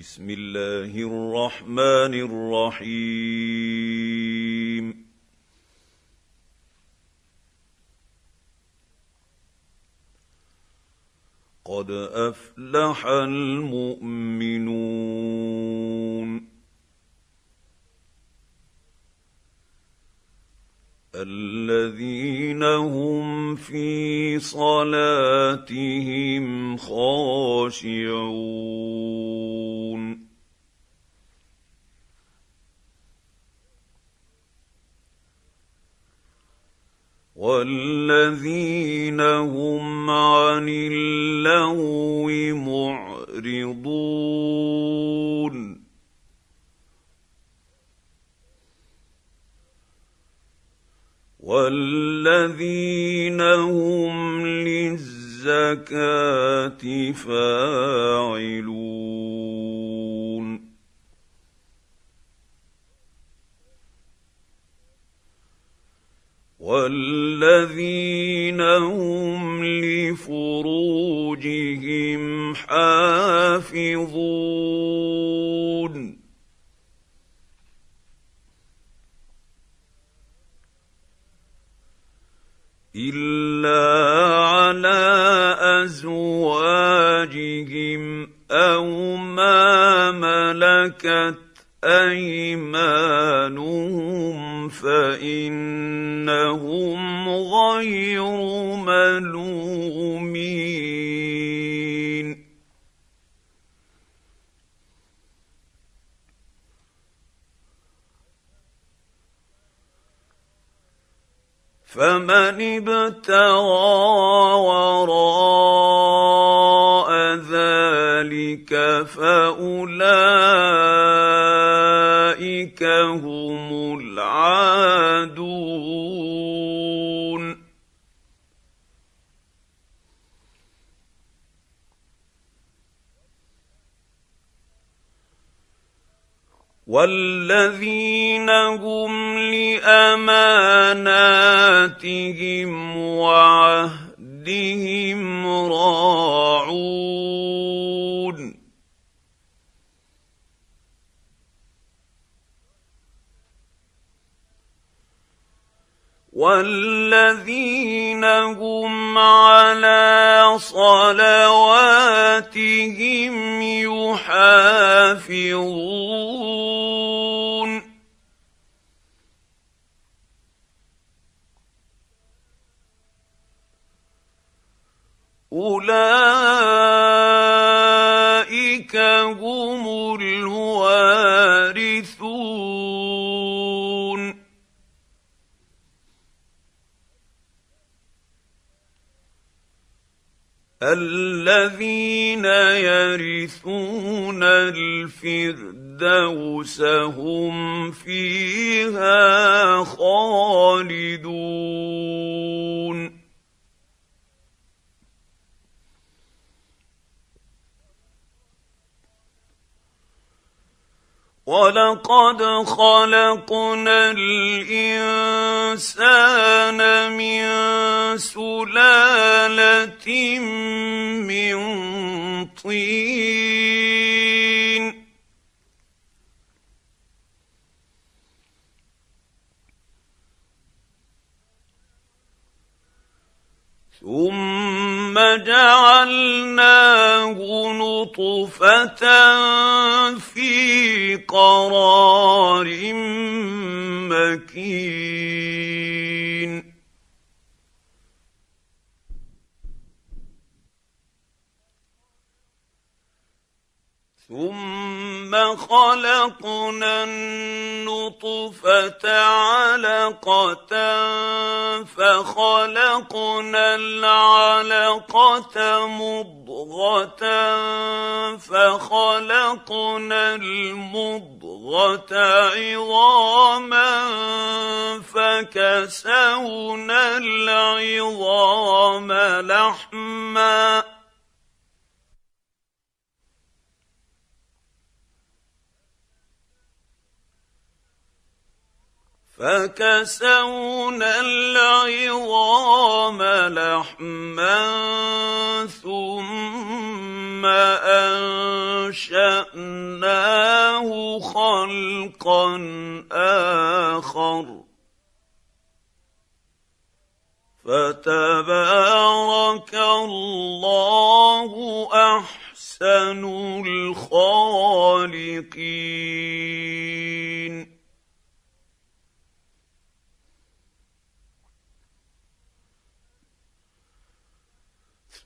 بسم الله الرحمن الرحيم. قد أفلح المؤمنون. الذين هم في صلاتهم خاشعون. والذين هم عن اللغو معرضون. والذين هم للزكاة فاعلون. والذين هم لفروجهم حافظون. الا على ازواجهم أو ما ملكت ايمانهم فانهم غير ملومين فمن ابتغى وراء ذلك فأولئك هم العادون. والذين هم لاماناتهم وعهدهم راعون والذين هم على صلواتهم يحافظون اولئك هم الوارثون الذين يرثون الفردوس هم فيها خالدون. ولقد خلقنا الانسان من سلاله من طين ثم جعلناه نطفه في قرار مكين ثم خلقنا النطفة علقة فخلقنا العلقة مضغة فخلقنا المضغة عظاما فكسونا العظام لحما فكسونا العظام لحما ثم فانشاناه خلقا آخر. فتبارك الله أحسن الخالقين.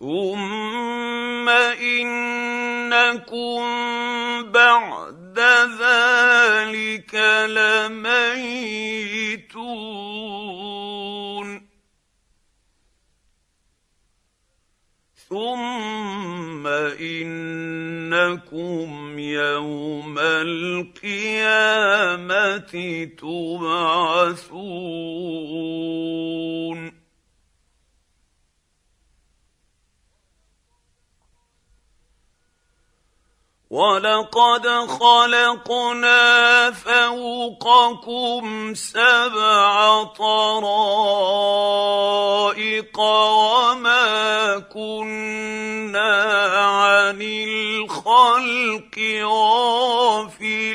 ثم انكم بعد ذلك لميتون ثم انكم يوم القيامه تبعثون ولقد خلقنا فوقكم سبع طرائق وما كنا عن الخلق غافلين.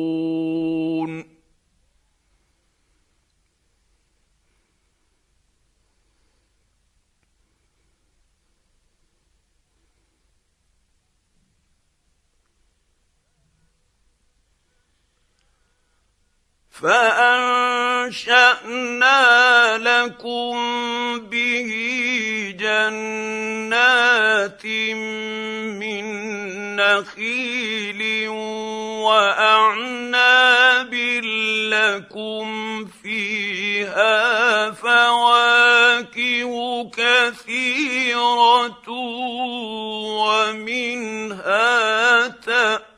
فأنشأنا لكم به جنات من نخيل وأعناب لكم فيها فواكه كثيرة ومنها تأكلون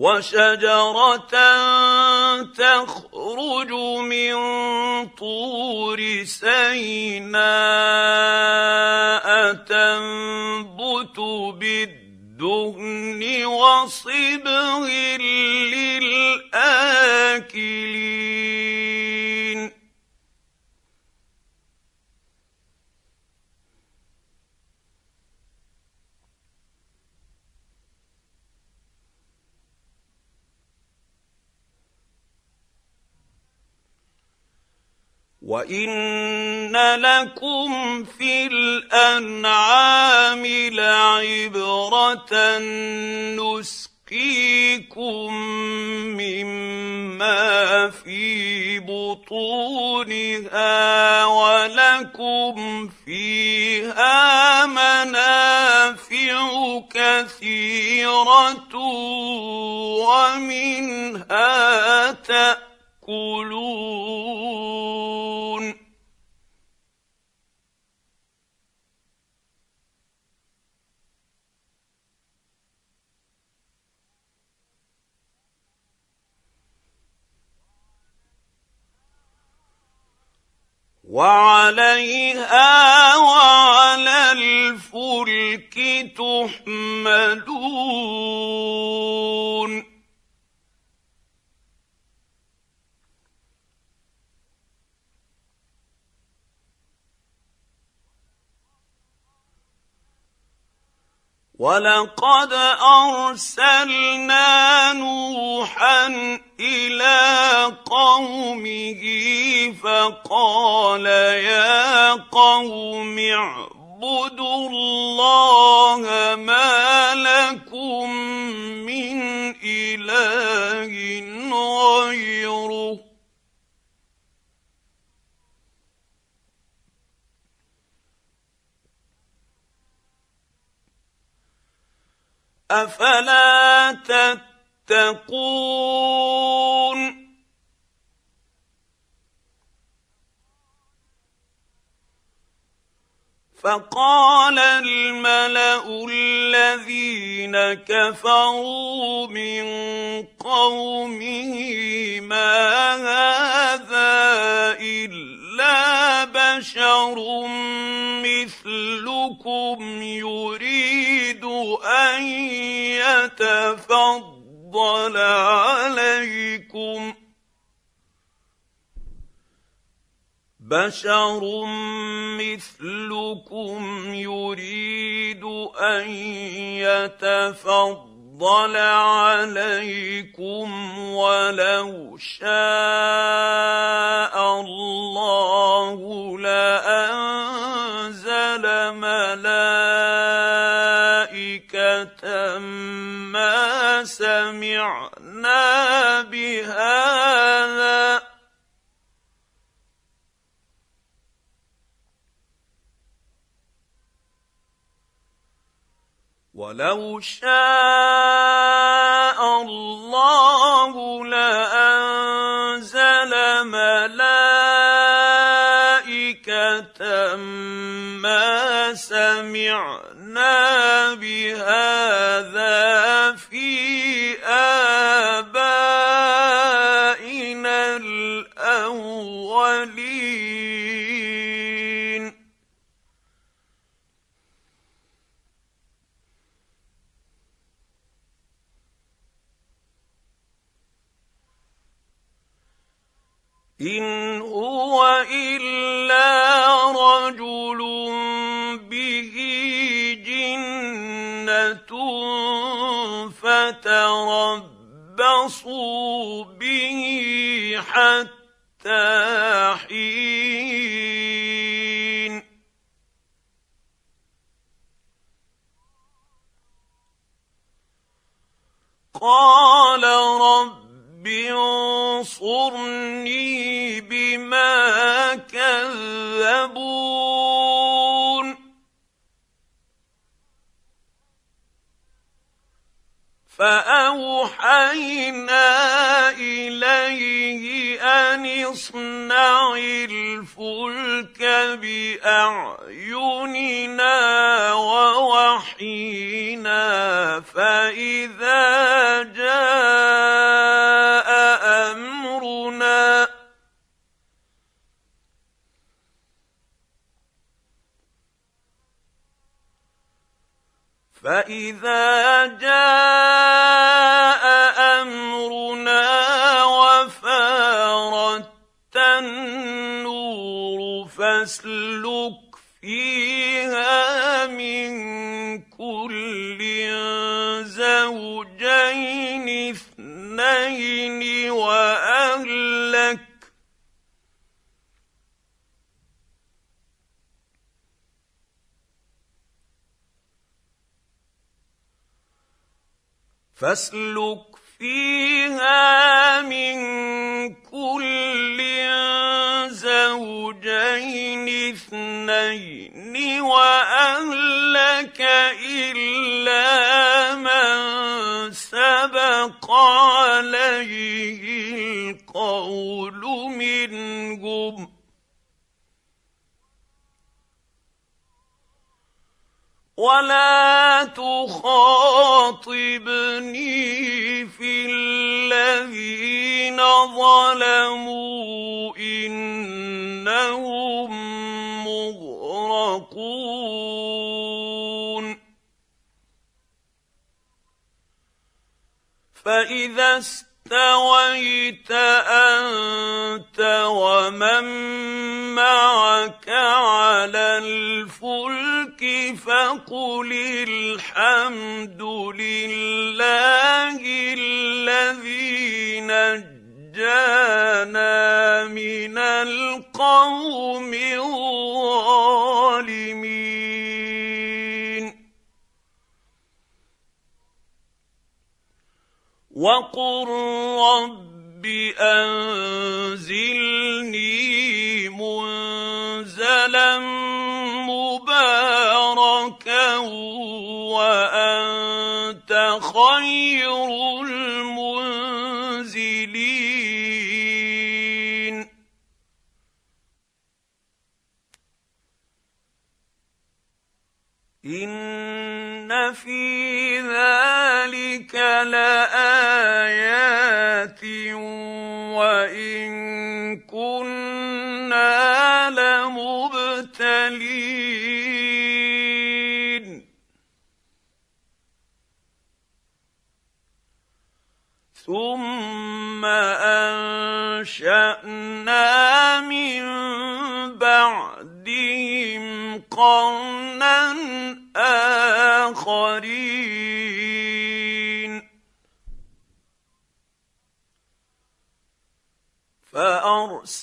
وشجرة تخرج من طور سيناء تنبت بالدهن وصبغ للآكلين. وان لكم في الانعام لعبره نسقيكم مما في بطونها ولكم فيها منافع كثيره ومنها تاكلون وعليها وعلى الفلك تحملون ولقد ارسلنا نوحا إلى قومه فقال يا قوم اعبدوا الله ما لكم من اله غيره أفلا تتقون؟ فقال الملأ الذين كفروا من قومه ما هذا إلا بشر مثلكم يريد أن يتفضل عليكم. بشر مثلكم يريد أن يتفضل عليكم ولو شاء الله لأنزل ملائكة ما سمعنا بهذا ولو شاء الله لأنزل ملائكة ما سمعنا بهذا في ان هو الا رجل به جنه فتربصوا به حتى حين قال رب انصرني بما كذبون فأوحينا إليه أن اصنع الفلك بأعيننا ووحينا فإذا جاء أمرنا فاذا جاء امرنا وفارت النور فاسلك فيها من كل زوجين اثنين واهلك فاسلك فيها من كل زوجين اثنين وأهلك إلا من سبق عليه القول منهم. ولا تخاطبني في الذين ظلموا إنهم مغرقون. فإذا استويت أنت ومن معك على الفلك فقل الحمد لله الذي نجانا من القوم الظالمين. وقل رب أنزلني منزلا مباركا وأنت خير المنزلين. إن في ذلك لآيات وإن كنا لمبتلين. ثم أنشأنا من بعدهم قرنا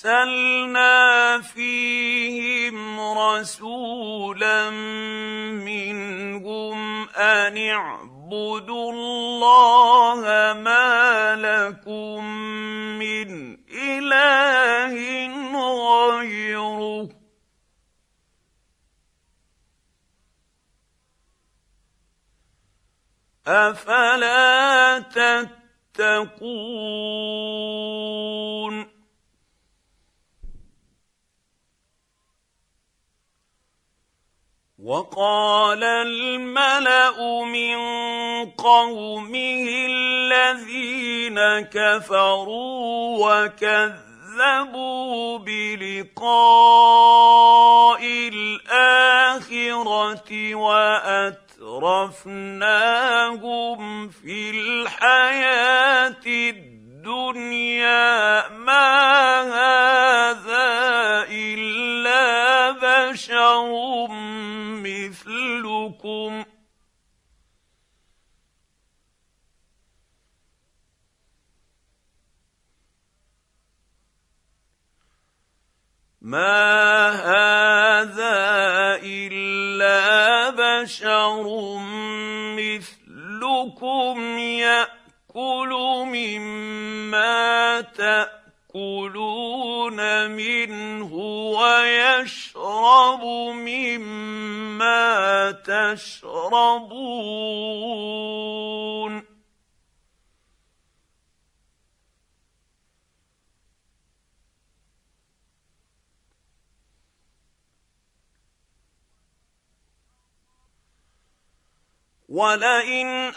فارسلنا فيهم رسولا منهم أن اعبدوا الله ما لكم من إله غيره. أفلا تتقون؟ وقال الملأ من قومه الذين كفروا وكذبوا بلقاء الآخرة واتوا أترفناهم في الحياة الدنيا. ما هذا إلا بشر مثلكم. ما هذا إلا بشر مثلكم ياكل مما تأكلون منه ويشرب مما تشربون. ولئن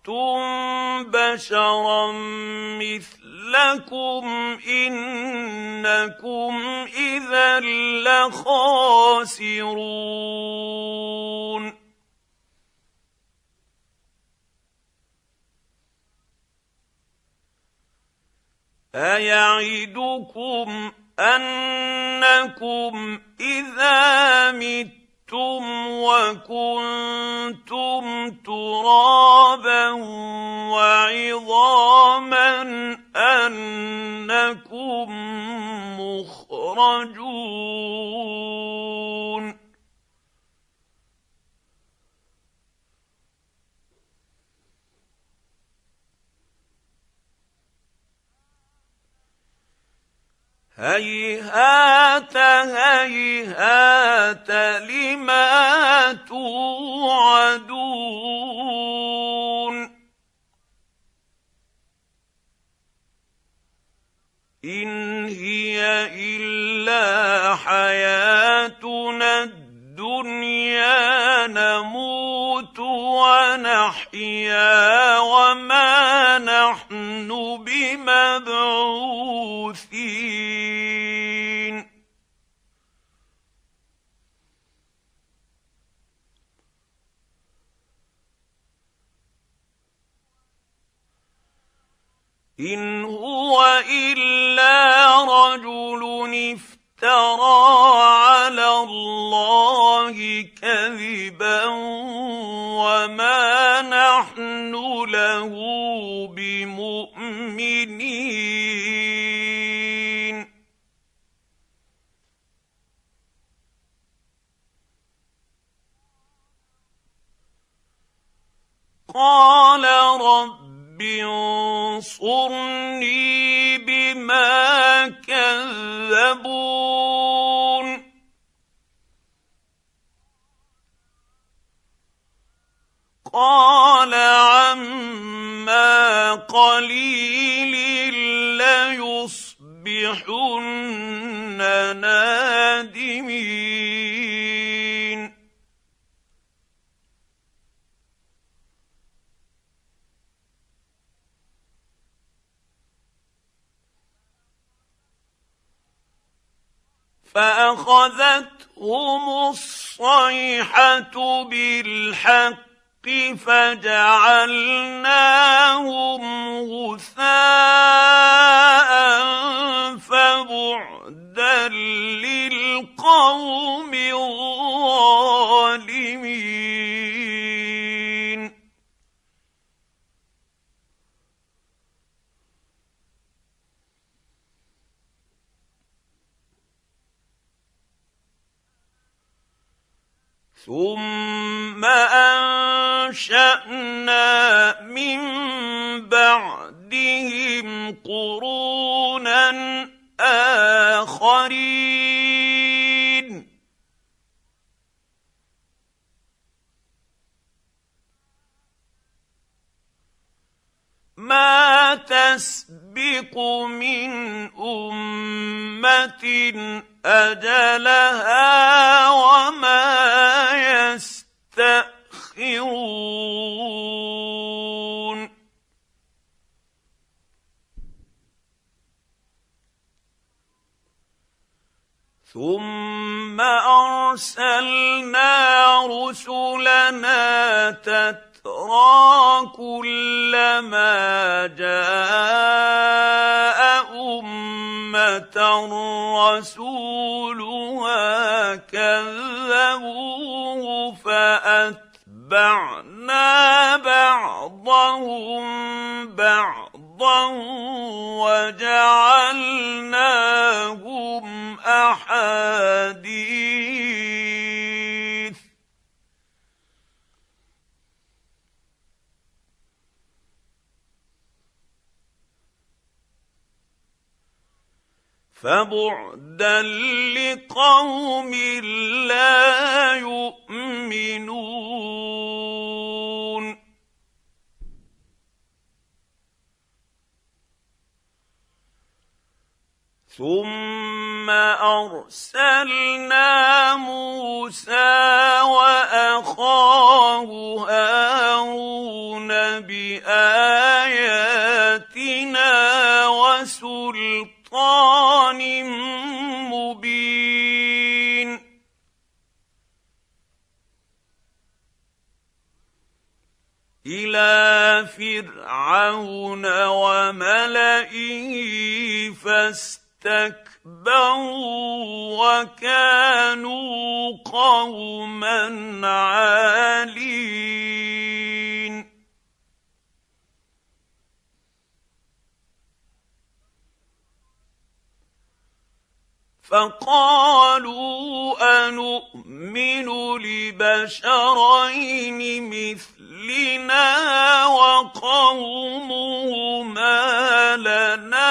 اطعتم بشرا مثلكم انكم اذا لخاسرون ايعدكم انكم اذا مت متم وكنتم ترابا وعظاما انكم مخرجون هيهات هيهات لما توعدون. إن هي إلا حياتنا الدنيا نموت ونحيا وما نحن بمبعوثين. ان هو الا رجل افترى على الله كذبا وما نحن له بمؤمنين. قال رب انصرني بما كذبون. قال عما قليل فتصبحن نادمين. فأخذتهم الصيحة بالحق فجعلناهم غثاء فبعدا للقوم ثم انشانا من بعدهم قرونا اخرين ما تسبق من أمة أجلها وما يستأخرون. ثم أرسلنا رسلنا تترى كلما جاء أمة رسولها كذبوه فأتبعنا بعضهم بعضا وجعلناهم أحاديث فبعدا لقوم لا يؤمنون. ثم أرسلنا موسى وأخاه هارون بآياتنا فرعون وملئه فاستكبروا وكانوا قوما عالين. فقالوا انومن لبشرين مثلنا وقومهما لنا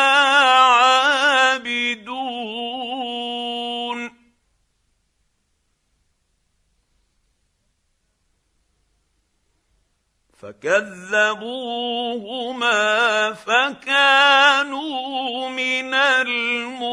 عابدون. فكذبوهما فكانوا من المهلكين.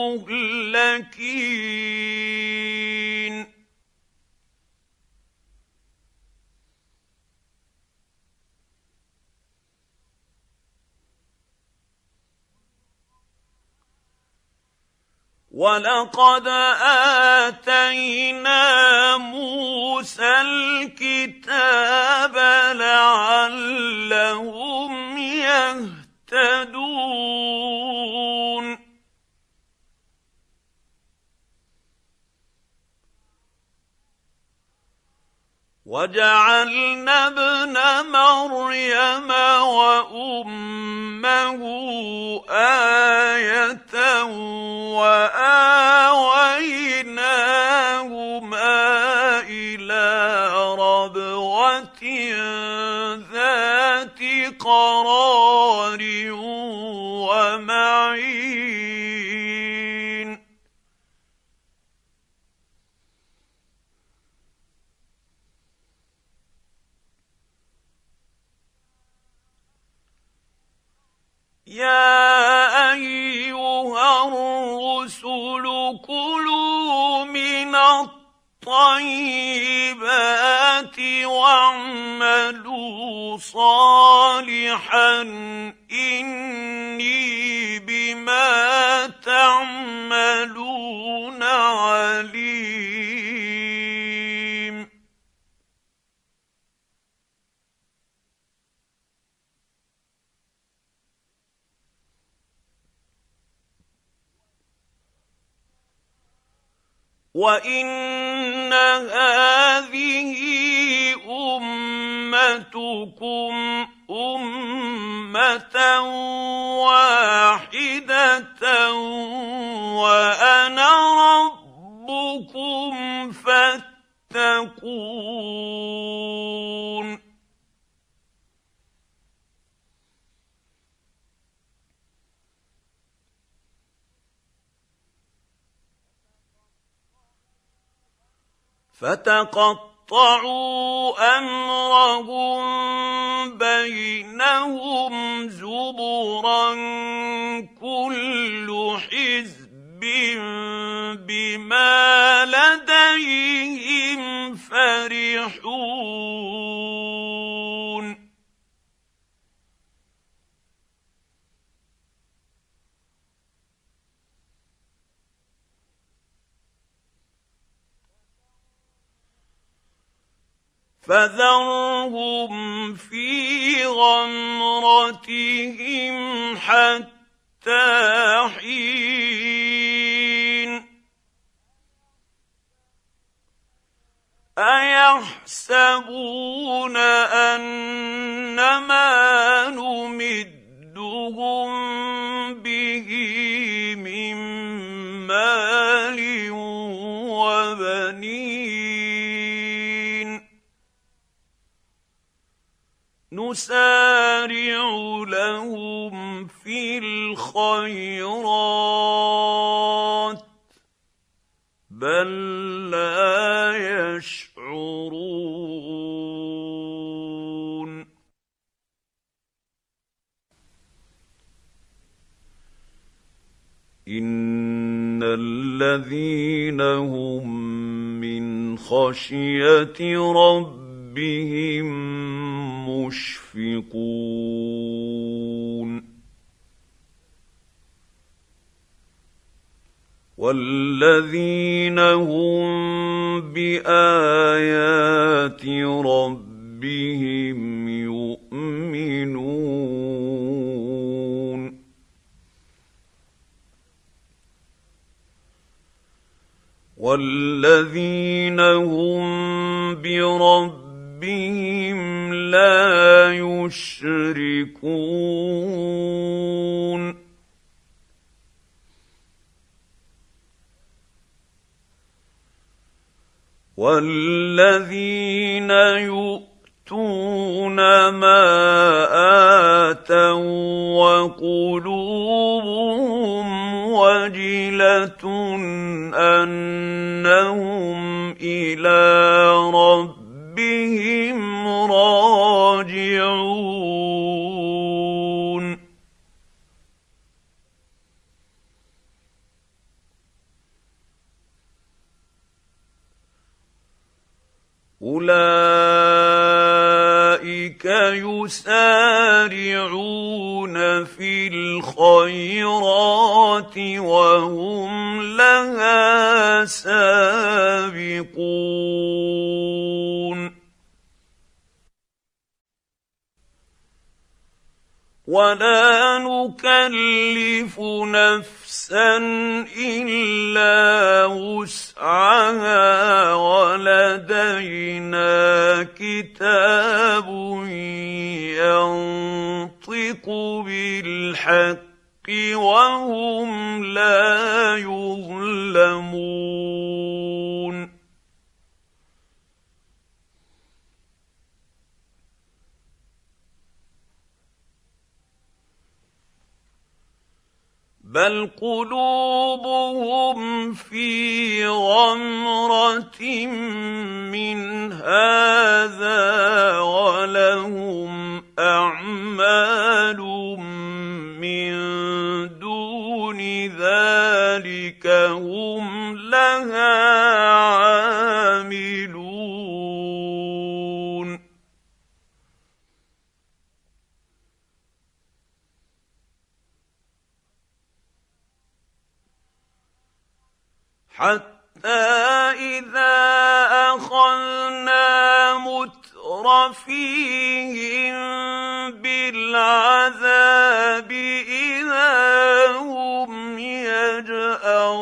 ولقد اتينا موسى الكتاب لعلهم وجعلنا ابن مريم وأمه آية وآويناهما إلى ربوة ذات قرار يا أيها الرسل كلوا من الطيبات واعملوا صالحا إني بما تعملون عليم. وان هذه امتكم امه واحدة وأنا ربكم فاتقون فتقطعوا أمرهم بينهم زبرا كل حزب بما لديهم فرحون فذرهم في غمرتهم حتى حين. أيحسبون ان ما نمدهم به من مال وبنين؟ نسارع لهم في الخيرات بل لا يشعرون. ان الذين هم من خشيه ربهم مشفقون والذين هم بايات ربهم يؤمنون والذين هم بربهم لا يشركون والذين يؤتون ما اتوا وقلوبهم وجله انهم إلى أولئك يسارعون في الخيرات وهم لها سابقون. ولا نكلف نفسا إلا وسعها. ولدينا كتاب ينطق بالحق وهم لا بل قلوبهم في غمره من هذا ولهم اعمال من دون ذلك هم لها عاملون حتى إذا أخذنا مترفيهم بالعذاب إذا هم يجأرون.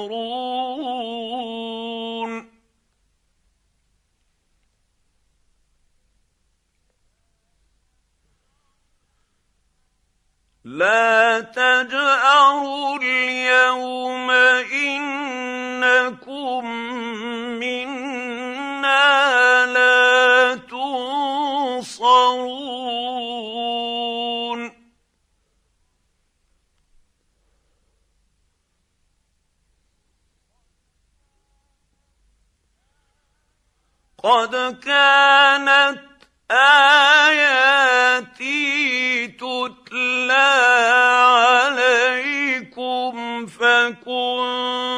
لا تجأروا اليوم انكم منا لا تنصرون قد كانت اياتي تتلى عليكم فكنتم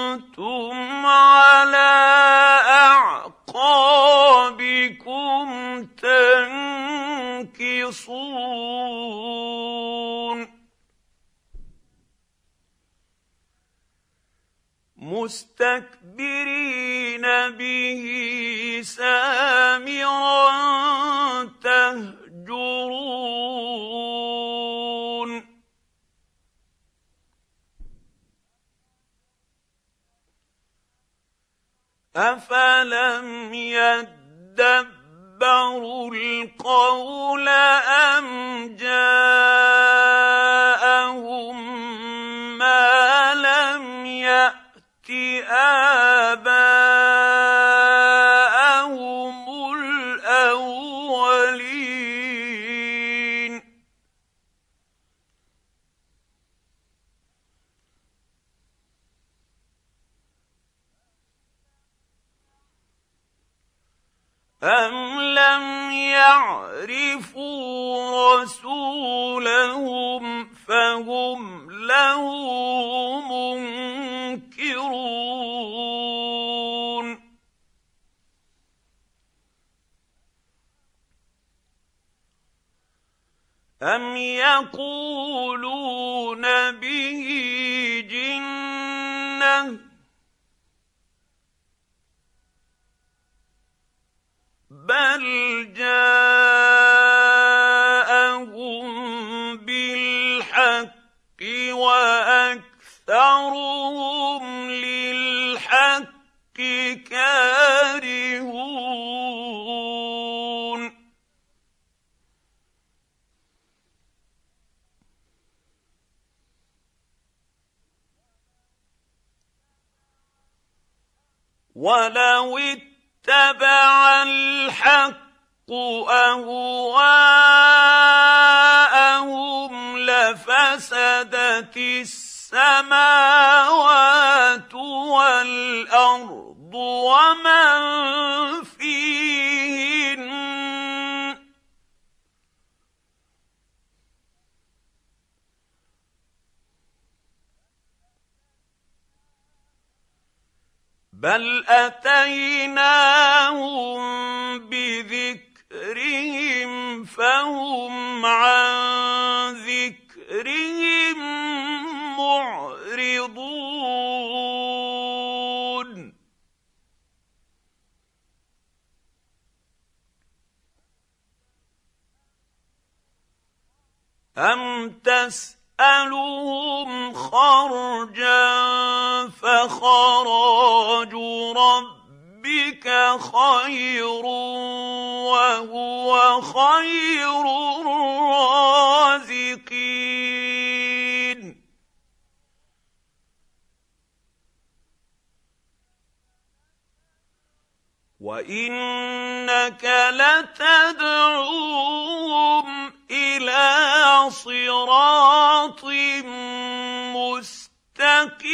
على أعقابكم تنكصون. مستكبرين به سامرا تهجرون افلم يدبروا القول ام جاءهم ما لم يات اباءهم أم لم يعرفوا رسولهم فهم له منكرون أم يقولون به جنة ولو اتبع الحق أهواءهم لفسدت السماوات والأرض ومن بل اتيناهم بذكرهم فهم عن ذكرهم معرضون أم تسألهم خرجا فخراج ربك خير وهو خير الرازقين. وإنك لتدعوهم إلى صراط مستقيم.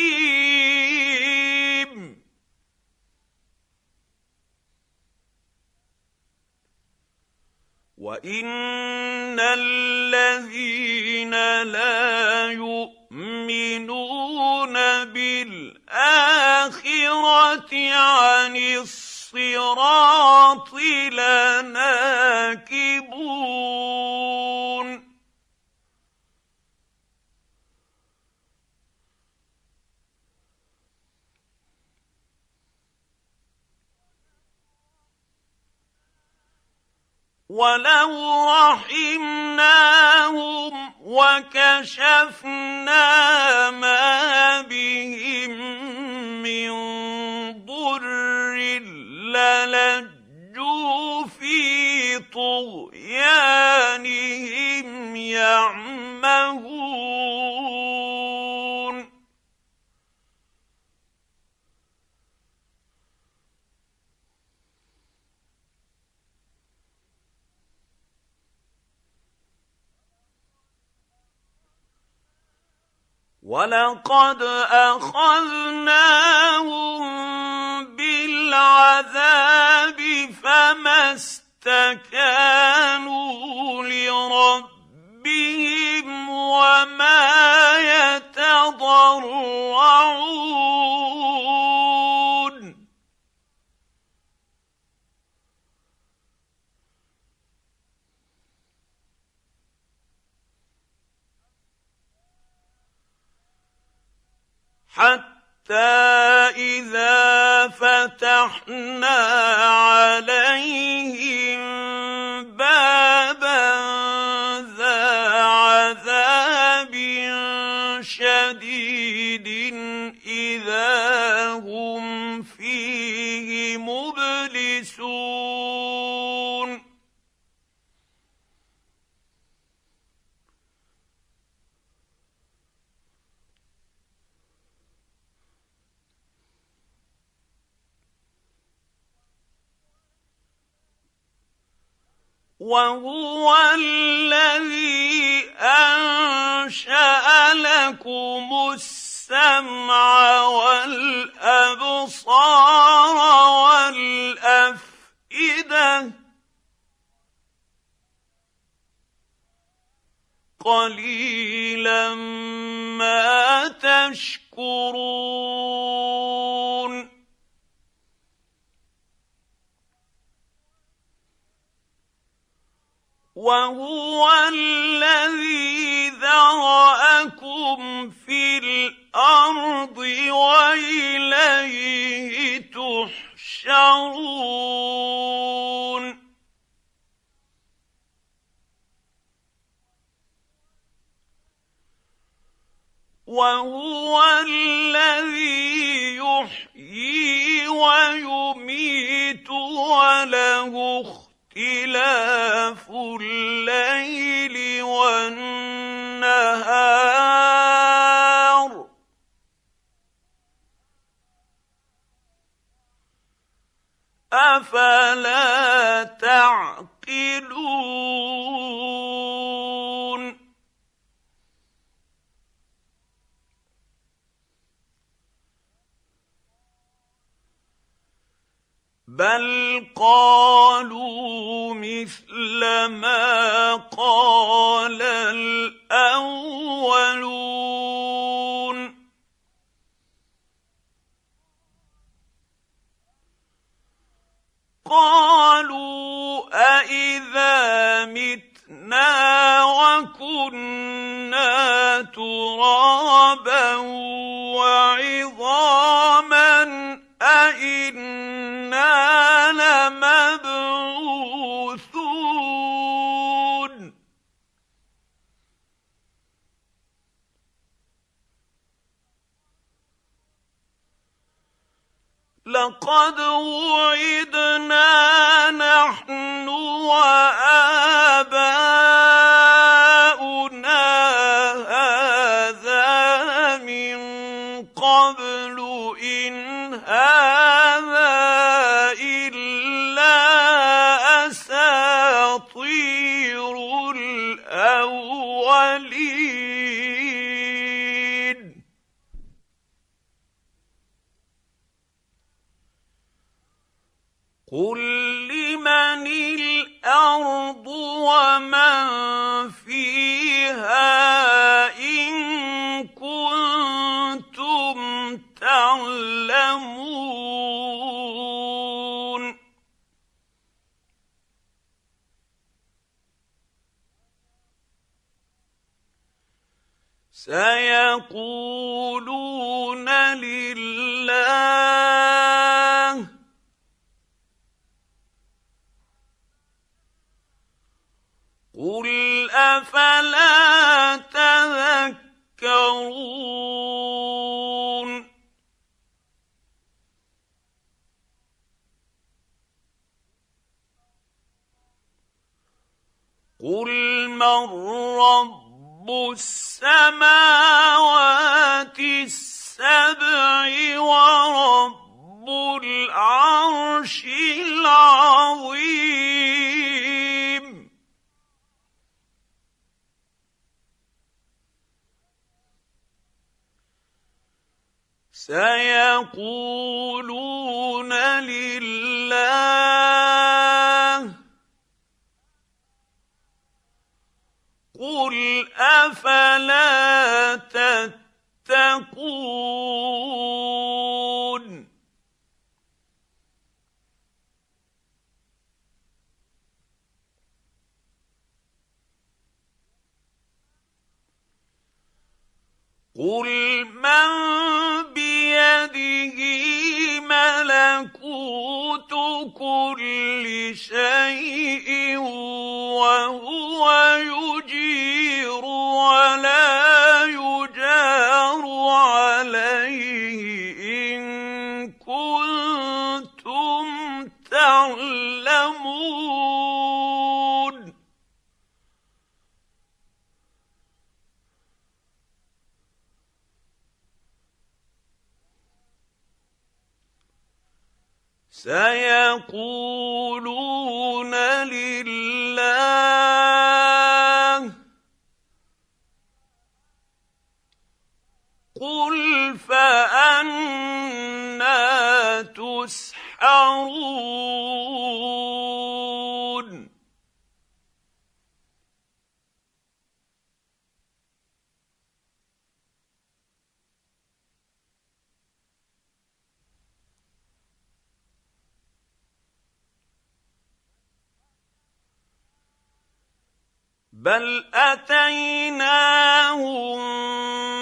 وإن الذين لا يؤمنون بالآخرة عن الصراط لناكبون. ولو رحمناهم وكشفنا ما بهم من ضر للجوا في طغيانهم يعمهون ولقد اخذناهم بالعذاب فما استكانوا لربهم وما حتى إذا فتحنا عليهم بابا ذا عذاب شديد إذا هم وهو الذي أنشأ لكم السمع والأبصار والأفئدة. قليلا ما تشكرون. وهو الذي ذرأكم في الأرض وإليه تحشرون. وهو الذي يحيي ويميت وله اختلاف الليل والنهار. أفلا تعقلون؟ بل قالوا مثل ما قال الاولون قالوا أإذا متنا وكنا ترابا وعظاما أإنا لمبعوثون. لقد وعدنا نحن وآباؤنا الاولين قل لمن الأرض ومن فيها سيقولون لله. قل أفلا تذكرون؟ قل من رب السماوات السبع ورب العرش العظيم. سيقولون لله قل افلا تتقون قل من بيده ملكوت كل شيء ولا يجار عليه إن كنتم تعلمون. سيقولون تسحرون بل اتيناهم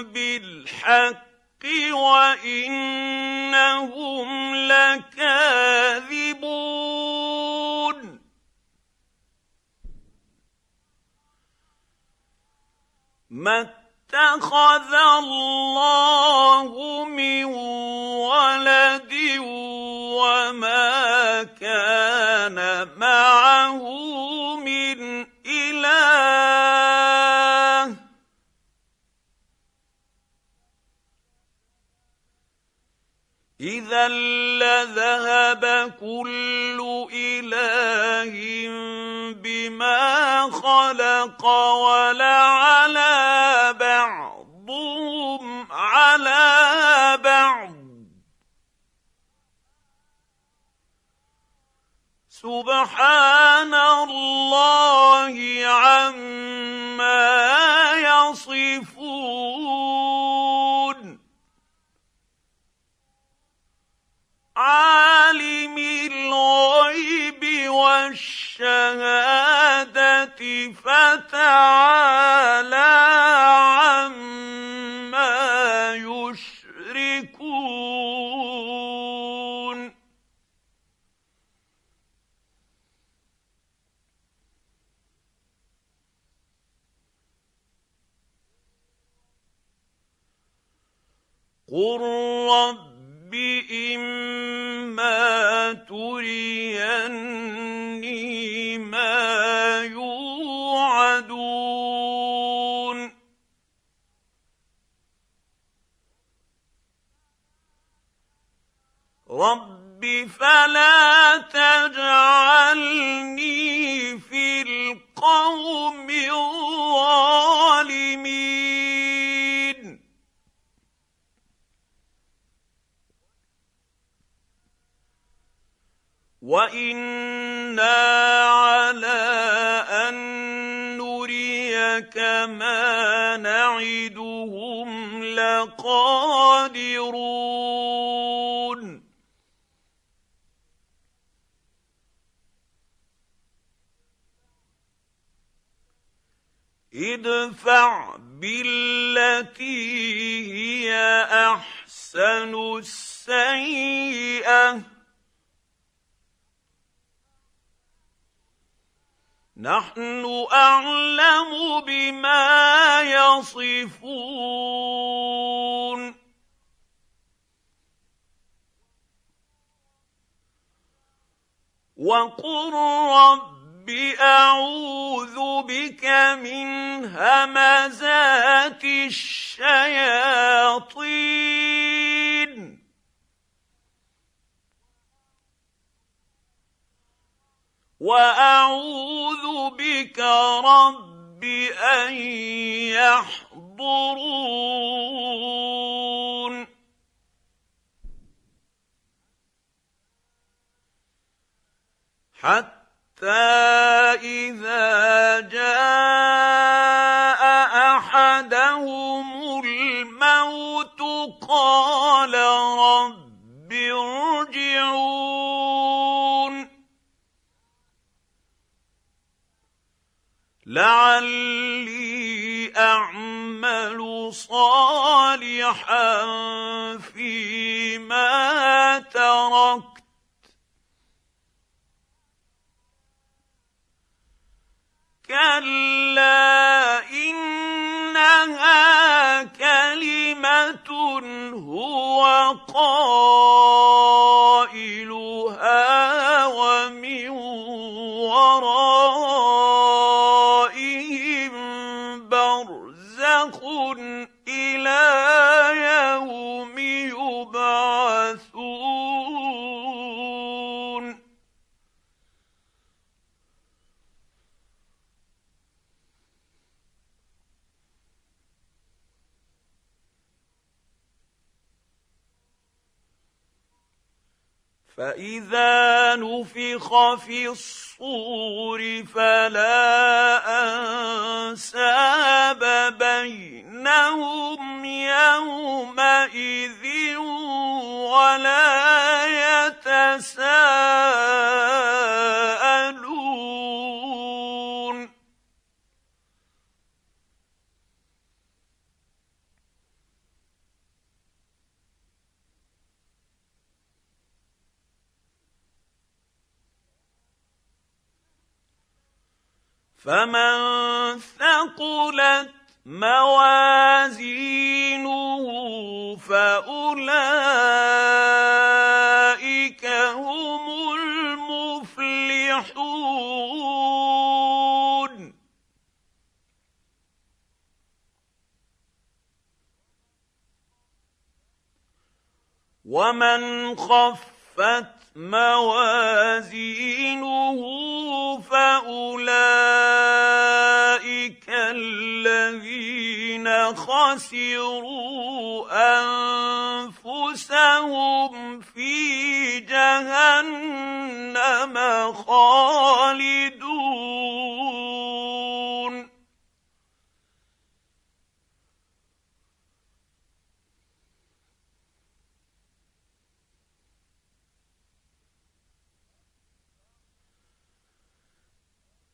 بالحق وإنهم لكاذبون. ما اتخذ الله من ولد وما كان معه إذا لذهب كل إله بما خلق ولعلى بعضهم على بعض. سبحان الله عما يصفون. عالم الغيب والشهادة فتعالى عما يشركون. قل رب اما تريني ما يوعدون رب فلا تجعلني في القوم الظالمين وأنا على ان نريك ما نعدهم لقادرون ادفع بالتي هي احسن السيئه نحن أعلم بما يصفون. وقل رب اعوذ بك من همزات الشياطين. واعوذ بك رب ان يحضرون حتى اذا جاء احدهم الموت قال لعلي أعمل صالحا فيما تركت. كلا إنها كلمة هو قائلها في الصور فلا أنساب بينهم يومئذ ولا يتساءلون فمن ثقلت موازينه فاولئك هم المفلحون ومن خفت موازينه فاولئك خسروا أنفسهم في جهنم خالدون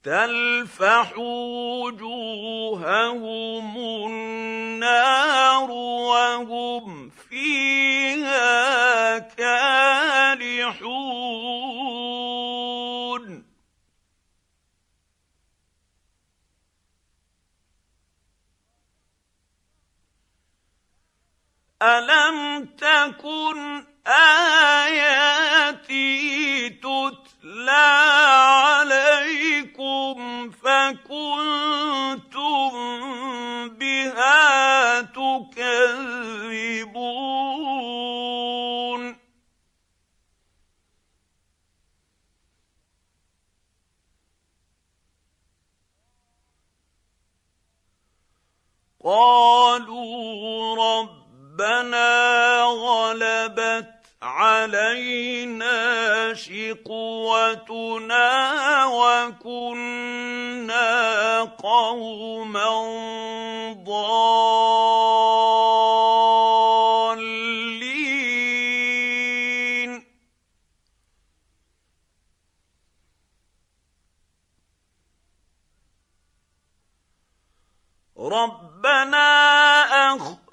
تلفح وجوههم النار وهم فيها كالحون. الم تكن اياتي تتلى عليكم فكنتم بها تكذبون قالوا ربنا غلبت علينا شقوتنا وكنا قوما ضالين. ربنا اخرجنا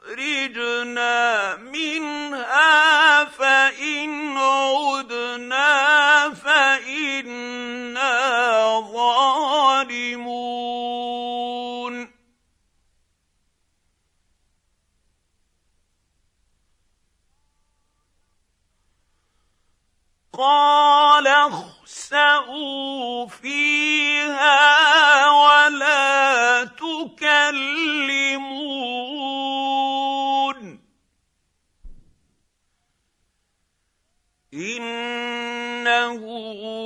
فانا ظالمون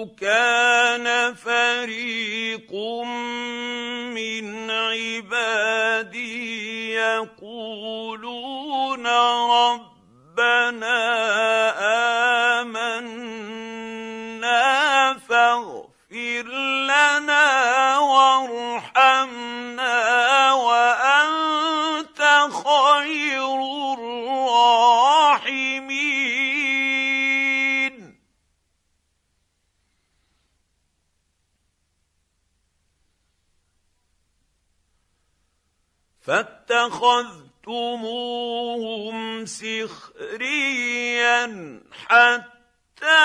كان فريق من عبادي يقولون ربنا آمنا فاغفر لنا وارحمنا. فاتخذتموهم سخريا حتى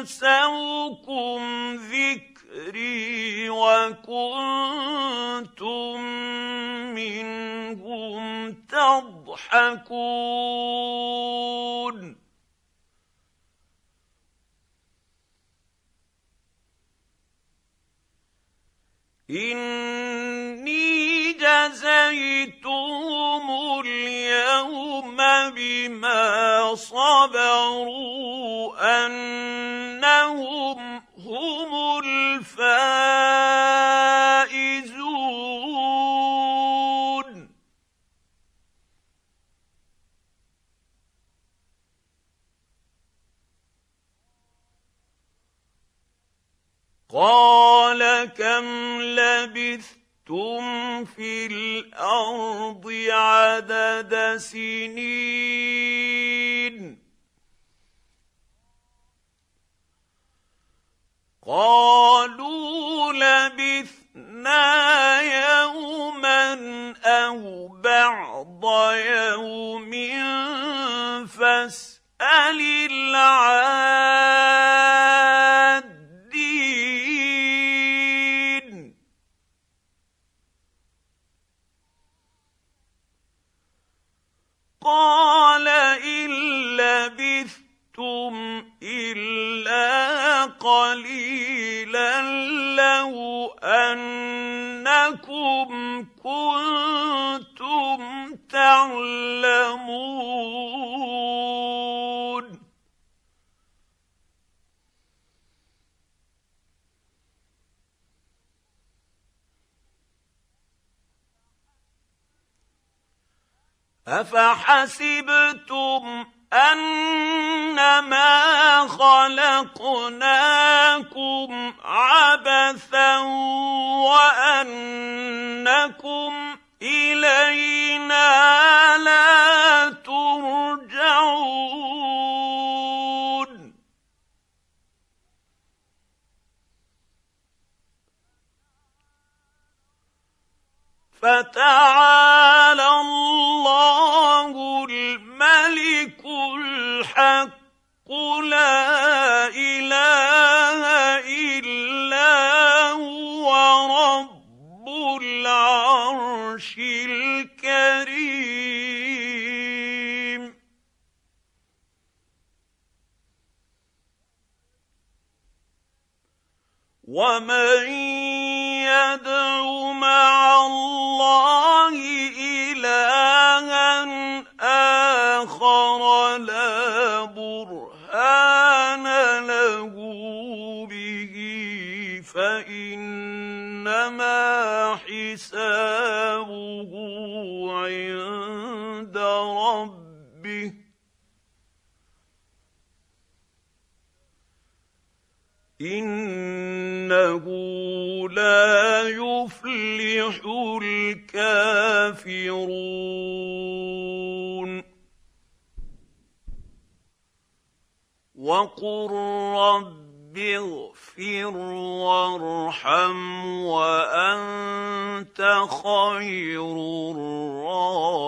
أنسوكم ذكري وكنتم منهم تضحكون. اني جزيتهم اليوم بما صبروا أنهم عدد سنين. قالوا لبثنا يوما أو بعض يوم كنتم تعلمون. أفحسبتم أنما خلقناكم وانكم الينا لا ترجعون فتعالى الله الملك الحق لا ومن يدع مع الله الها اخر لا برهان له به فانما حسابه عند إنه لا يفلح الكافرون. وقل رب اغفر وارحم وأنت خير الراحمين.